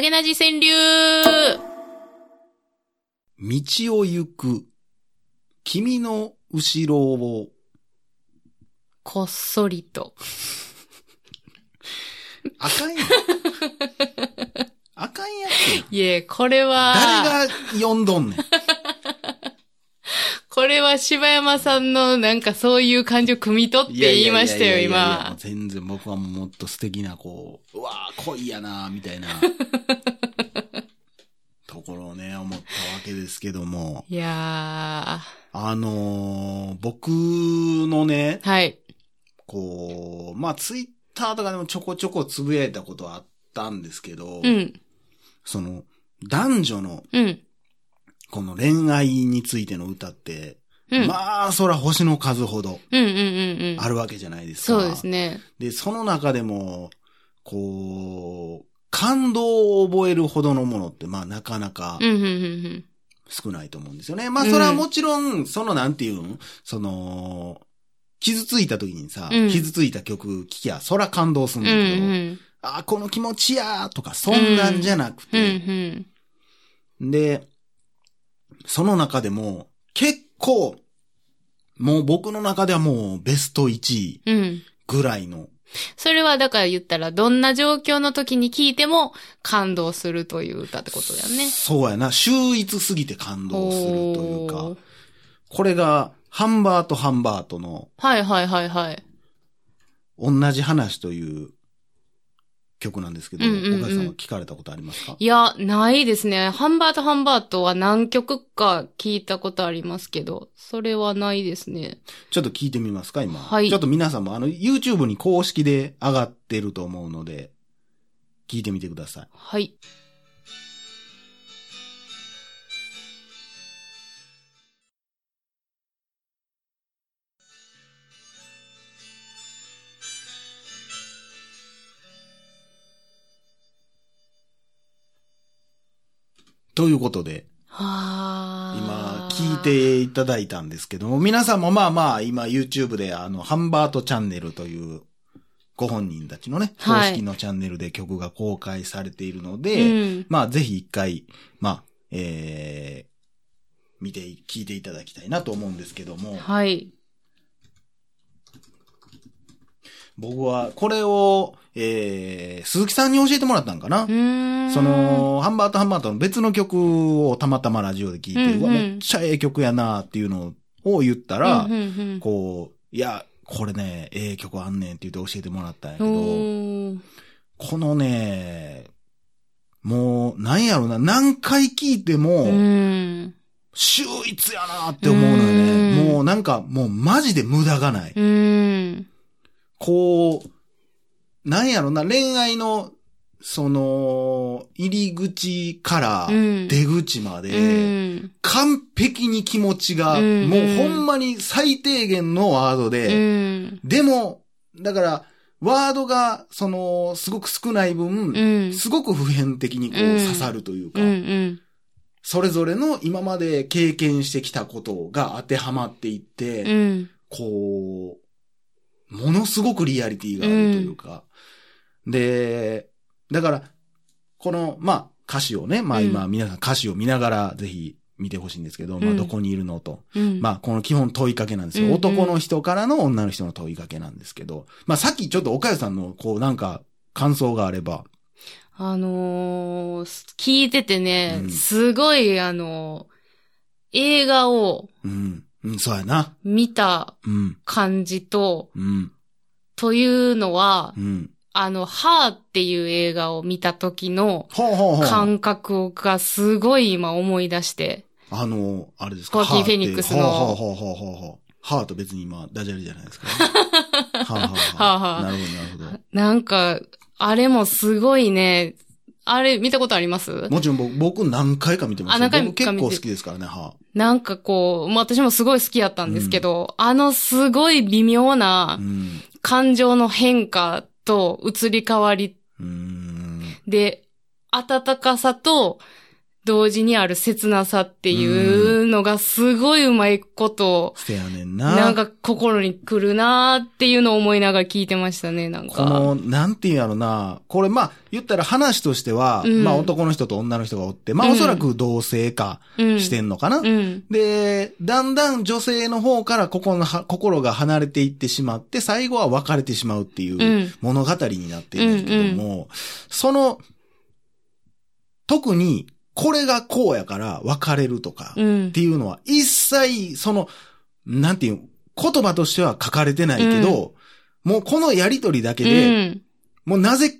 ダゲナジ川柳道を行く、君の後ろを、こっそりと。あかんやん。あかんやつ？いえ、これは、誰が読んどんねん？これは柴山さんのなんかそういう感情汲み取って言いましたよ、今。全然僕はもっと素敵な、こう、うわぁ、恋やなみたいな、ところをね、思ったわけですけども。いやあのー僕のねー、、はい。こう、まあ、ツイッターとかでもちょこちょこつぶやいたことはあったんですけど、うん、その、男女のうん、この恋愛についての歌って、うん。まあ、そら星の数ほどうん、うん、うん、うん。あるわけじゃないですか。そうですね。で、その中でも、こう、感動を覚えるほどのものって、まあ、なかなかうん、うん、うん、少ないと思うんですよね。まあ、それはもちろん、その、なんていうん？その、傷ついた時にさ、うん傷ついた曲聴きゃ、そら感動するんうん。うだけど、ん、あ、この気持ちやーとか、そんなんじゃなくうん、うて、ん。で、その中でも、結構、もう僕の中ではもうベスト1位うん。ぐらいの、それはだから言ったら、どんな状況の時に聞いても感動するという歌ってことだよね。そうやな、秀逸すぎて感動するというかこれが、ハンバート・ハンバートのはいはいはいはい。同じ話という曲なんですけど、うんうんうんさんは聞かれたことありますか？いや、ないですね。ハンバートハンバートは何曲か聞いたことありますけど、それはないですね。ちょっと聞いてみますか、今。はいちょっと皆さんもあの、YouTube に公式で上がってると思うので、聞いてみてください。はい。ということで、は今あ。聞い。ていただいたんですけども、皆さんもまあまあ今 YouTube であの、ハンバートチャンネルというご本人たちのね、公はい式のチャンネルで曲が公開されているのうで、ん。まあぜひ一回、まあ、えー、見て、聞いていただきたいなと思うんですけども、はい。僕はこれを、えー、鈴木さんに教えてもらったんかな。そ、の、ハンバートハンバートの別の曲をたまたまラジオで聞いて、うんうんうわ、めっちゃええ曲やなっていうのを言ったら、うんうんうん、こう、いや、これね、ええ曲あんねんって言って教えてもらったんやけおど、ーこのね、もう、なんやろな、何回聞いても、うん。秀逸やなって思うのよね。うんもうなんか、もうマジで無駄がない。うん。こう、なんやろな、恋愛の、その、入り口からうん出口まで、うん。完璧に気持ちが、うんもうほんまに最低限のワードうで、ん。でも、だから、ワードが、その、すごく少ない分、うん。すごく普遍的にこううん刺さるというか。それぞれの今まで経験してきたことが当てはまっていって、うん。こう、ものすごくリアリティがあるというか、で、だから、この、まあ、歌詞をね、まあ今皆さん歌詞を見ながらぜひ見てほしいんですけど、まあうん。どこにいるのと。うん。まあこの基本問いかけなんですよ。うんうん。男の人からの女の人の問いかけなんですけど、まあさっきちょっと岡谷さんのこうなんか感想があれば、あのー聞いててね、うん。すごい、あのー映画をうん、うん、そうやな。見たうん、感じと、うん、というのはう、ん。あの、ハーっていう映画を見た時の。感覚がすごい今思い出して。あの、あれですか？ホーキンフェニックスのハーってほうほうほうほうほう。ハート別に今、ダジャレじゃないですか？はあ、はあはあはあなるほど、なるほなんか、あれもすごいね、あれ見たことあります？ど。もちろん僕、僕何回か見てますよあ何回か僕結構好きですからね、はなんかこう、まあ私もすごい好きやったんですけど、あのすごい微妙あ。なうん。感情の変化と移り変わり。で、温かさと、同時にある切なさっていうのがすごいうまいこと、せやねんな。なんか心に来るなーっていうのを思いながら聞いてましたね、なんか。この、なんていうんやろな。これまあ、言ったら話としては、うんまあ男の人と女の人がおって、まあうんおそらく同性化うんしてんのかな。うん。で、だんだん女性の方から心のは心が離れていってしまって、最後は別れてしまうっていううん物語になっているんだけども、その、特に、これがこうやから別れるとか、っうん。ていうのは一切、その、なんていう、言葉としては書かれてないけど、もうこのやりとりだけで、うん。もうなぜ、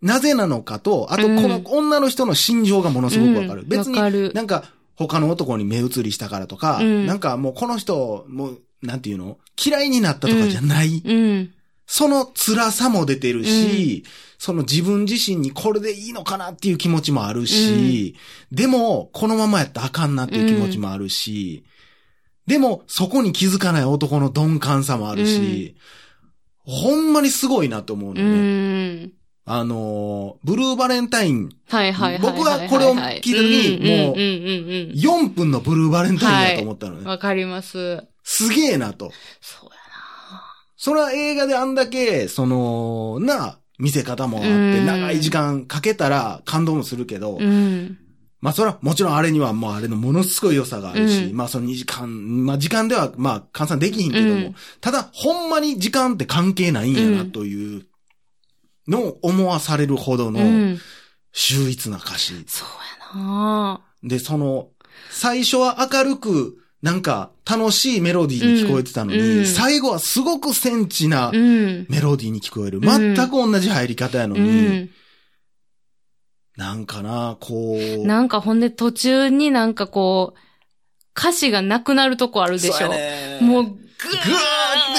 なぜなのかと、あとこの女の人の心情がものすごくわかる。うん。別になんか他の男に目移りしたからとか、うん。なんかもうこの人、もう、なんていうの？嫌いになったとかじゃない。うん。その辛さも出てるし、その自分自身にこれでいいのかなっていう気持ちもあるし、でも、このままやったらあかんなっていう気持ちもあるし、でも、そこに気づかない男の鈍感さもあるし、ほんまにすごいなと思うのうね。ん。あのー、ブルーバレンタイン、はいはいはいはいはい。僕はこれを聞いた時にもううんうんうん4分のブルーバレンタインだと思ったのうん。ね。わかります。すげえなと。そうやそれは映画であんだけ、その、な、見せ方もあって、うん長い時間かけたら感動もするけど、な。うん。まあそれはもちろんあれにはもうあれのものすごい良さがあるし、うんまあその2時間、まあ時間ではまあ換算できひんけども、うんただほんまに時間って関係ないんやなというのを思わされるほどのうん。秀逸な歌詞。そうやなで、その、最初は明るく、なんか楽しいメロディーに聞こえてたのに、うんうん最後はすごくセンチなうん。メロディーに聞こえる。ん全く同じ入り方やのうに、ん。なんかな、こう。なんかほんで途中になんかこう、歌詞がなくなるとこあるでしょ。そうもう、ぐーっ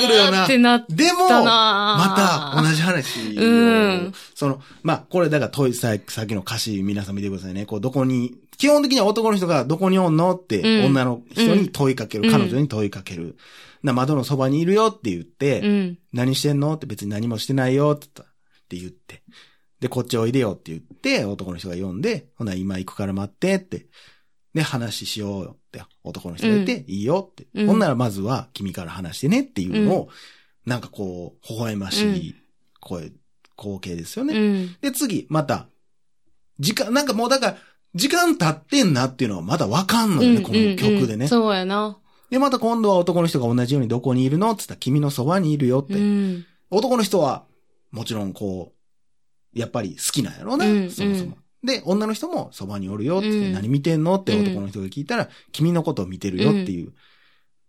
てくるよなってなっでも、また同じ話を、うんその、まあ、これだから問いささっきの歌詞皆さん見てくださいね。こう、どこに、基本的には男の人がどこにおんのって、うん女の人に問いかける、うん彼女に問いかける。な窓のそばにいるよって言って、うん。何してんのって別に何もしてないよって言って。で、こっちおいでよって言って、男の人が呼んで、ほな今行くから待ってって。で、話しようよって男の人が言って、いいよって。うんほんならまずは君から話してねっていうのを、なんかこう、微笑ましい声、光景ですよね。うん。で、次、また、時間、なんかもうだから、時間経ってんなっていうのはまだわかんのよね、この曲でね。うんそうやな。で、また今度は男の人が同じようにどこにいるのって言ったら君のそばにいるよって。うん。男の人は、もちろんこう、やっぱり好きなんやろうな、うんそもそも。で、女の人もそばにおるよって、うん何見てんのって男の人が聞いたら、君のことを見てるよっていう。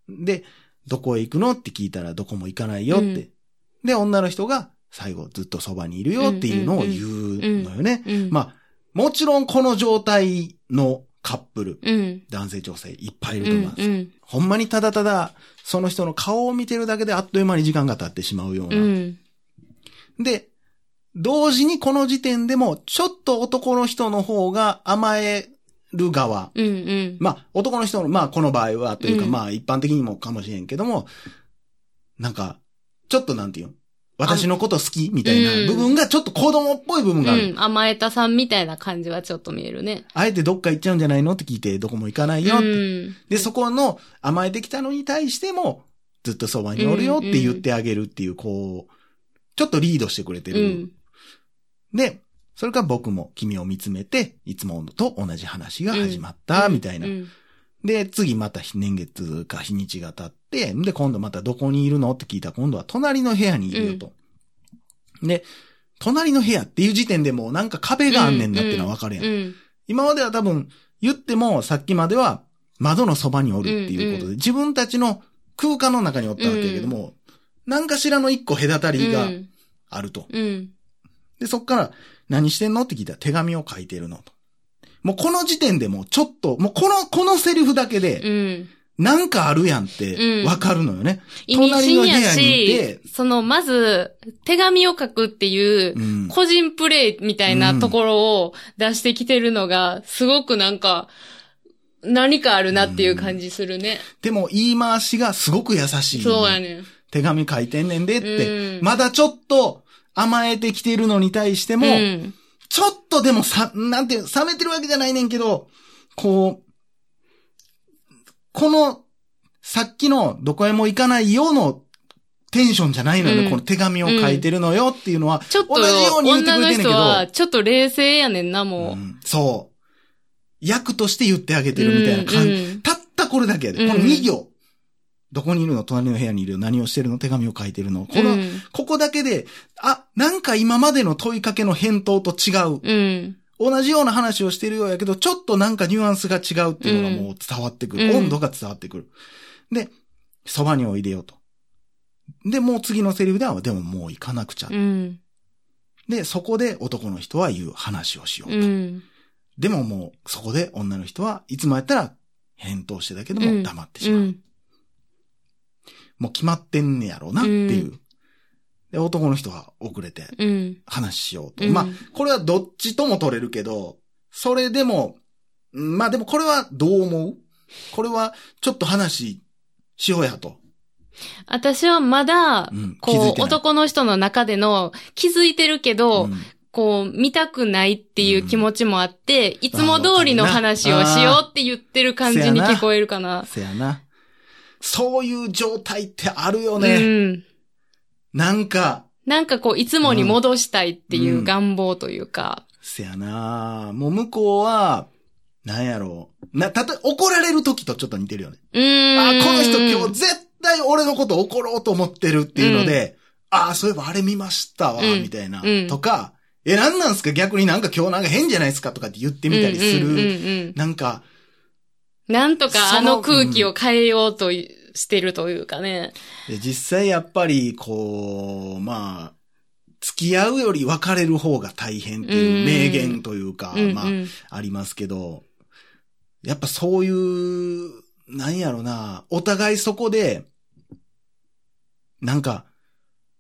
で、どこへ行くのって聞いたら、どこも行かないよって。うんで、女の人が最後ずっとそばにいるよっていうのを言うのよね。うん。まあ、もちろんこの状態のカップル、うん。男性女性いっぱいいるうんと思います。うん。ほんまにただただ、その人の顔を見てるだけであっという間に時間が経ってしまうような。うん。で、同時にこの時点でも、ちょっと男の人の方が甘える側。うん。うん。まあ、男の人の、まあ、この場合は、というか、うんまあ、一般的にもかもしれんけども、なんか、ちょっとなんていうの？私のこと好きみたいなうん部分が、ちょっと子供っぽい部分がある。うん。甘えたさんみたいな感じはちょっと見えるね。あえてどっか行っちゃうんじゃないのって聞いて、どこも行かないよって。うん。で、そこの甘えてきたのに対しても、ずっとそばにおるよって言ってあげるっていう、こう、ちょっとリードしてくれてる。うん。で、それから僕も君を見つめて、いつもと同じ話が始まった、みたいなう。ん。で、次また年月か日にちが経って、で、今度またどこにいるのって聞いたら今度は隣の部屋にいるよと。で、隣の部屋っていう時点でもうなんか壁があんねんなってのはわかるやん。うん。今までは多分言ってもさっきまでは窓のそばにおるっていうことで、うんう自分たちの空間の中におったわけやけども、何かしらの一個隔たりがうん。あると。うん。で、そっから何してんの？って聞いたら手紙を書いてるのと。もうこの時点でもうちょっと、もうこの、このセリフだけで、うん。なんかあるやんってうんわかるのよね。意味深や隣の部屋にいてし、その、まず、手紙を書くっていうう、ん。個人プレイみたいなところを出してきてるのが、すごくなんか、何かあるなっていう感じするね。でも言い回しがすごく優しい。そうやねん。手紙書いてんねんでって、うんまだちょっと甘えてきてるのに対しても、うん。ちょっとでもさ、なんていう、冷めてるわけじゃないねんけど、こう、この、さっきのどこへも行かないよのテンションじゃないのよね、うんこの手紙を書いてるのよっていうのは、ちょっと、同じように言ってくれてんねんけど人は、ちょっと冷静やねんな、もう。うんそう。役として言ってあげてるみたいな感じ。うんうんたったこれだけやで。うんこの2行。どこにいるの隣の部屋にいるの何をしてるの手紙を書いてるのこの、うんここだけで、あ、なんか今までの問いかけの返答と違う。うん。同じような話をしてるようやけど、ちょっとなんかニュアンスが違うっていうのがもう伝わってくる。うん温度が伝わってくる。で、そばにおいでよと。で、もう次のセリフでは、でももう行かなくちゃ。うん。で、そこで男の人は言う話をしようと。うん。でももう、そこで女の人はいつもやったら返答してたけどうんも黙ってしまう。うん。もう決まってんねやろうなっていう。うで、男の人は遅れてうん。話しようと。うんまあ、これはどっちとも取れるけど、それでも、うんまあでもこれはどう思う？これはちょっと話しようやと。私はまだう、ん、こう。男の人の中での気づいてるけど、うんこう、見たくないっていう気持ちもあって、いつも通りの話をしようって言ってる感じに聞こえるかな。せやな。そういう状態ってあるようね。ん。なんか、なんかこう、いつもに戻したいっていううん願望というか。せやなもう向こうは、なんやろう。な、たとえ、怒られる時とちょっと似てるよね。うーん。あ、この人今日絶対俺のこと怒ろうと思ってるっていうので、あ、そういえばあれ見ましたわ、うんみたいな、うんとか、え、なんなんすか？逆になんか今日なんか変じゃないですかとかって言ってみたりする。うんうんうんうんなんか、なんとかあの空気を変えようとしてるというかね。で実際やっぱり、こう、まあ、付き合うより別れる方が大変っていう名言というか、まあ、うんうんありますけど、やっぱそういう、なんやろな、お互いそこで、なんか、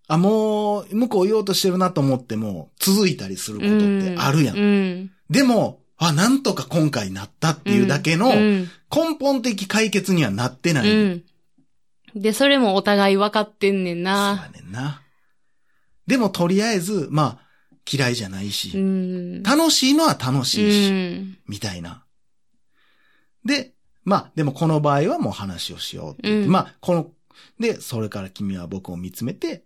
あ、もう、向こう言おうとしてるなと思っても、続いたりすることってあるやん。うん。でも、あ、なんとか今回なったっていうだけのうん根本的解決にはなってない。うん。で、それもお互い分かってんねんそうねんな。でもとりあえず、まあ、嫌いじゃないし、うん。楽しいのは楽しいし、うん。みたいな。で、まあ、でもこの場合はもう話をしようって言って、うんまあ、この、で、それから君は僕を見つめて、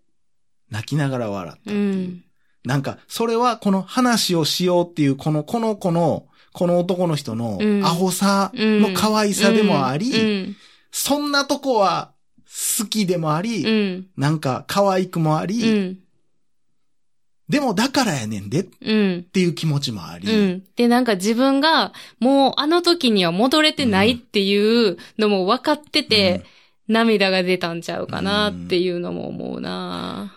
泣きながら笑ったって。なんか、それはこの話をしようっていう、この、この子の、この男の人のうんアホさの可愛さでもあり、うん。そんなとこは好きでもあり、うん。なんか可愛くもあり、うん。でもだからやねんでっうん。ていう気持ちもあり、うん。で、なんか自分が、もうあの時には戻れてないっていうのも分かってて、涙が出たんちゃうかなっていうのも思うな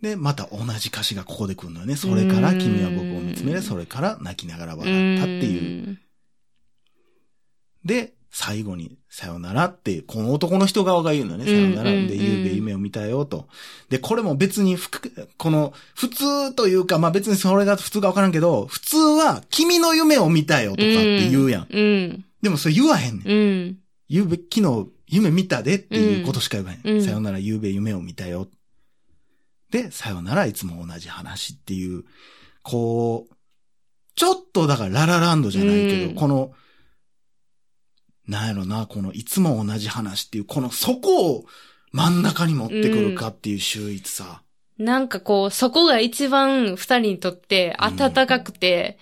で、また同じ歌詞がここで来るのよね。それから君は僕を見つめる、それから泣きながら笑ったっていう。う。で、最後に、さよならってこの男の人側が言うのよね。さよなら。うんで、ゆうべ夢を見たよと。で、これも別にふく、この、普通というか、まあ別にそれが普通かわからんけど、普通は、君の夢を見たよとかって言うやん。うん。でもそれ言わへんねん。うん。ゆうべ、昨日、夢見たでっていうことしか言わへん。うんさよなら、ゆうべ夢を見たよ。で、さよなら、いつも同じ話っていう、こう、ちょっとだからララランドじゃないけど、うんこの、なんやろな、このいつも同じ話っていう、このそこを真ん中に持ってくるかっていう秀逸さ。なんかこう、そこが一番二人にとって暖かくて、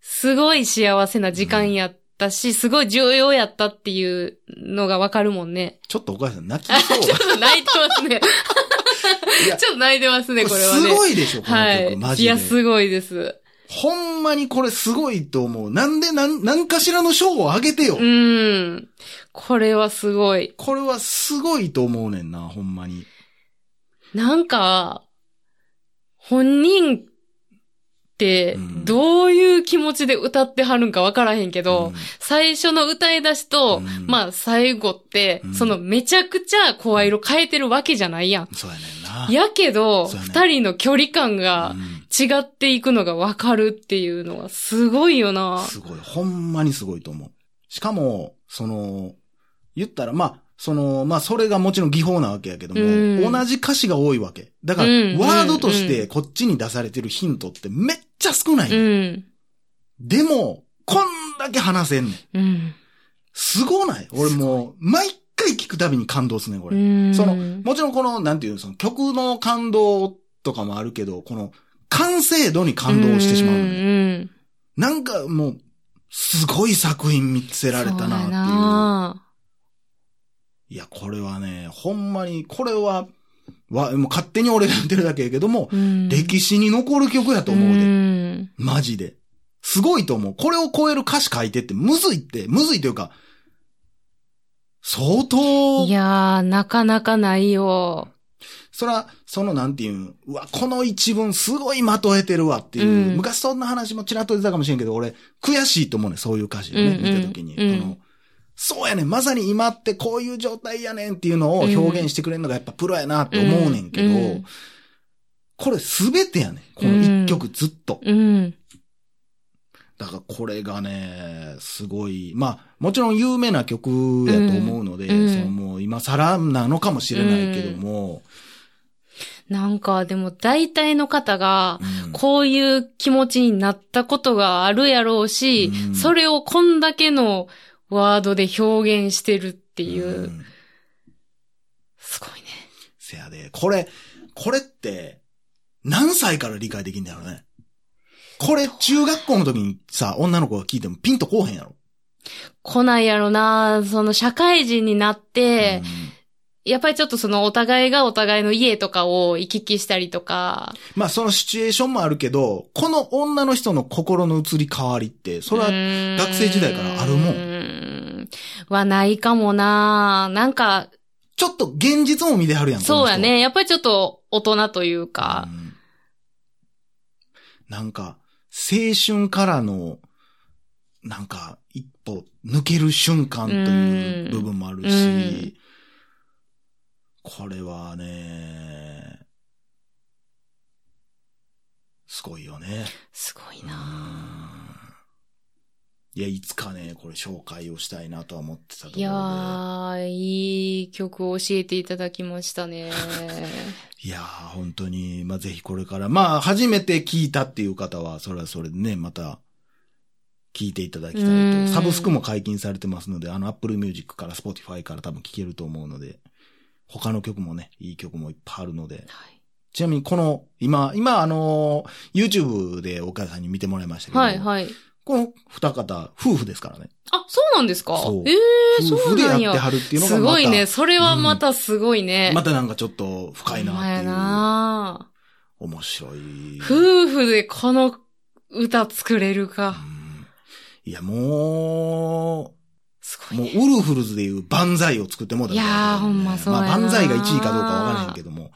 すごい幸せな時間やったし、すごい重要やったっていうのがわかるもんね。ちょっとお母さん泣きそう。ちょっと泣いてますね。ちょっと泣いてますね、これはね。すごいでしょ、この曲、はい。マジで。いや、すごいです。ほんまにこれすごいと思う。なんで、なん、なんかしらの賞をあげてよ。うん。これはすごい。これはすごいと思うねんな、ほんまに。なんか、本人ってうん、どういう気持ちで歌ってはるんかわからへんけど、うん最初の歌い出しと、うんまあ最後って、うんそのめちゃくちゃ声色変えてるわけじゃないやん。そうやねんな。やけど、二人の距離感がうん違っていくのがわかるっていうのはすごいよな。すごい。ほんまにすごいと思う。しかも、その、言ったら、まあ、その、まあ、それがもちろん技法なわけやけども、うん同じ歌詞が多いわけ。だから、うんワードとしてこっちに出されてるヒントってめっちゃ少ない、うん。でも、こんだけ話せんねん。うん。すごない俺もう、毎回聞くたびに感動すんねん、これ。うん。その、もちろんこの、なんていうの、その曲の感動とかもあるけど、この、完成度に感動してしまう。うん。なんかもう、すごい作品見せられたなっていう。ないや、これはね、ほんまに、これは、わ、もう勝手に俺が言ってるだけやけども、うん歴史に残る曲やと思うで。んマジで。すごいと思う。これを超える歌詞書いてって、むずいって、むずいというか、相当、いやー、なかなかないよ。そら、そのなんていうん、うわ、この一文すごいまとえてるわっていう、うん昔そんな話もちらっと出たかもしれんけど、俺、悔しいと思うね、そういう歌詞をね、うんうん見たときに。うんそうやねん、まさに今ってこういう状態やねんっていうのを表現してくれるのがやっぱプロやなって思うねんけど、うんうんこれすべてやねん。この一曲ずっと。うん。だからこれがね、すごい、まあ、もちろん有名な曲やと思うので、うんそのもう今更なのかもしれないけども、なんか、でも大体の方が、うん。こういう気持ちになったことがあるやろうし、うん。それをこんだけのワードで表現してるっていう、うん。すごいね。せやで、これ、これって、何歳から理解できんだろうね。これ、中学校の時にさ、女の子が聞いてもピンとこうへんやろ。来ないやろな、その社会人になって、やっぱりちょっとそのお互いがお互いの家とかを行き来したりとか、まあ、そのシチュエーションもあるけど、この女の人の心の移り変わりって、それは、学生時代からあるもん。ん。はないかもな。なんか、ちょっと現実も見てはるやん、そうやね。やっぱりちょっと大人というか。う、ん。なんか、青春からの、なんか、一歩抜ける瞬間という部分もあるし、うんこれはね、すごいよね。すごいうんないや、いつかね、これ紹介をしたいなとは思ってたところで。いやー、いい曲を教えていただきましたね。いやー、本当に、まあ、ぜひこれから、まあ、初めて聞いたっていう方は、それはそれでね、また、聞いていただきたうんいと。サブスクも解禁されてますので、あの、Apple Music から Spotify から多分聞けると思うので、他の曲もね、いい曲もいっぱいあるので。はいちなみに、この、今、今、あのー YouTube で岡田さんに見てもらいましたけど、はい、はい。この二方、夫婦ですからね。あ、そうなんですか？そうええー、夫婦でやって。はるっていうのがすまた、ごいね。それはまたすごいね。またなんかちょっと深いなっていう。な面白い。夫婦でこの歌作れるうか。んいや、もう、すごいね。もう、ウルフルズでいう万歳を作ってもうたみたいやーほんまそうやなまあ、万歳が1位かどうかわからへんけども。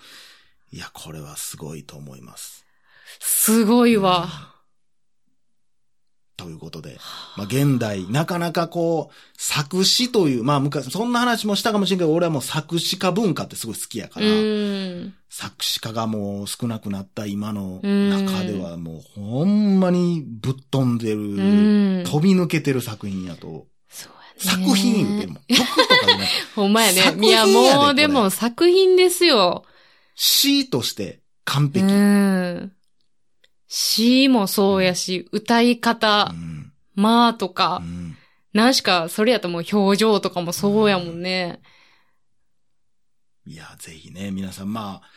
いや、これはすごいと思います。すごいわ。ということで、まあ、現代、なかなかこう、作詞という、まあ、昔、そんな話もしたかもしれんけど、俺はもう作詞家文化ってすごい好きやかうら、ん。作詞家がもう少なくなった今の中ではもう、ほんまにぶっ飛んでる、うん。飛び抜けてる作品やと。作品言うてるもん。曲とかじゃない。ほんまやね。作いや、もう、でも作品ですよ。詩として完璧。うん。詩もそうやし、歌い方う、んまあとかう、ん何しか、それやともう表情とかもそうやもんね。いや、ぜひね、皆さん、まあ、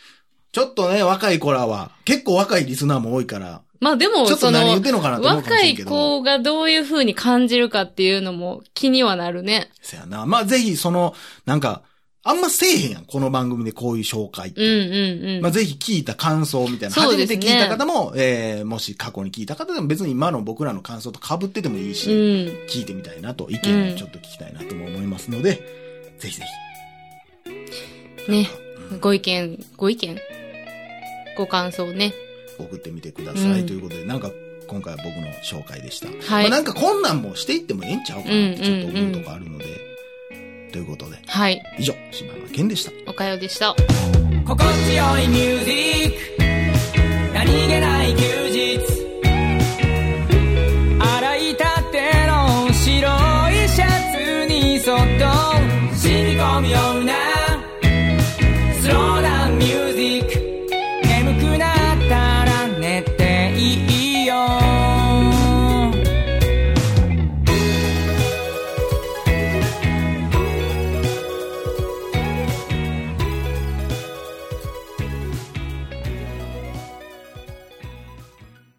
ちょっとね、若い子らは、結構若いリスナーも多いから、まあでも、そちょっと何言っの、若い。子がどういう風に感じるかっていうのも気にはなるね。せやな。まあ、ぜひ、その、なんか、あんませえへんやん。この番組でこういう紹介って。うんうんうん。まあ、ぜひ聞いた感想みたいな。ね初めて聞いた方も、えー、もし過去に聞いた方でも別に今の僕らの感想と被っててもいいし、うん。聞いてみたいなと、意見をちょっと聞きたいなとも思いますので、ぜひぜひ。ね。うんご意見、ご意見？ご感想ね。送ってみてくださいということで、なんか今回は僕の紹介でした。はい、まあ、なんか困難もしていってもええんちゃうかなってちょっと思うとこあるので、ということで、はい、以上、島山健でした。おかよでした。心地よいミュージック。何気ない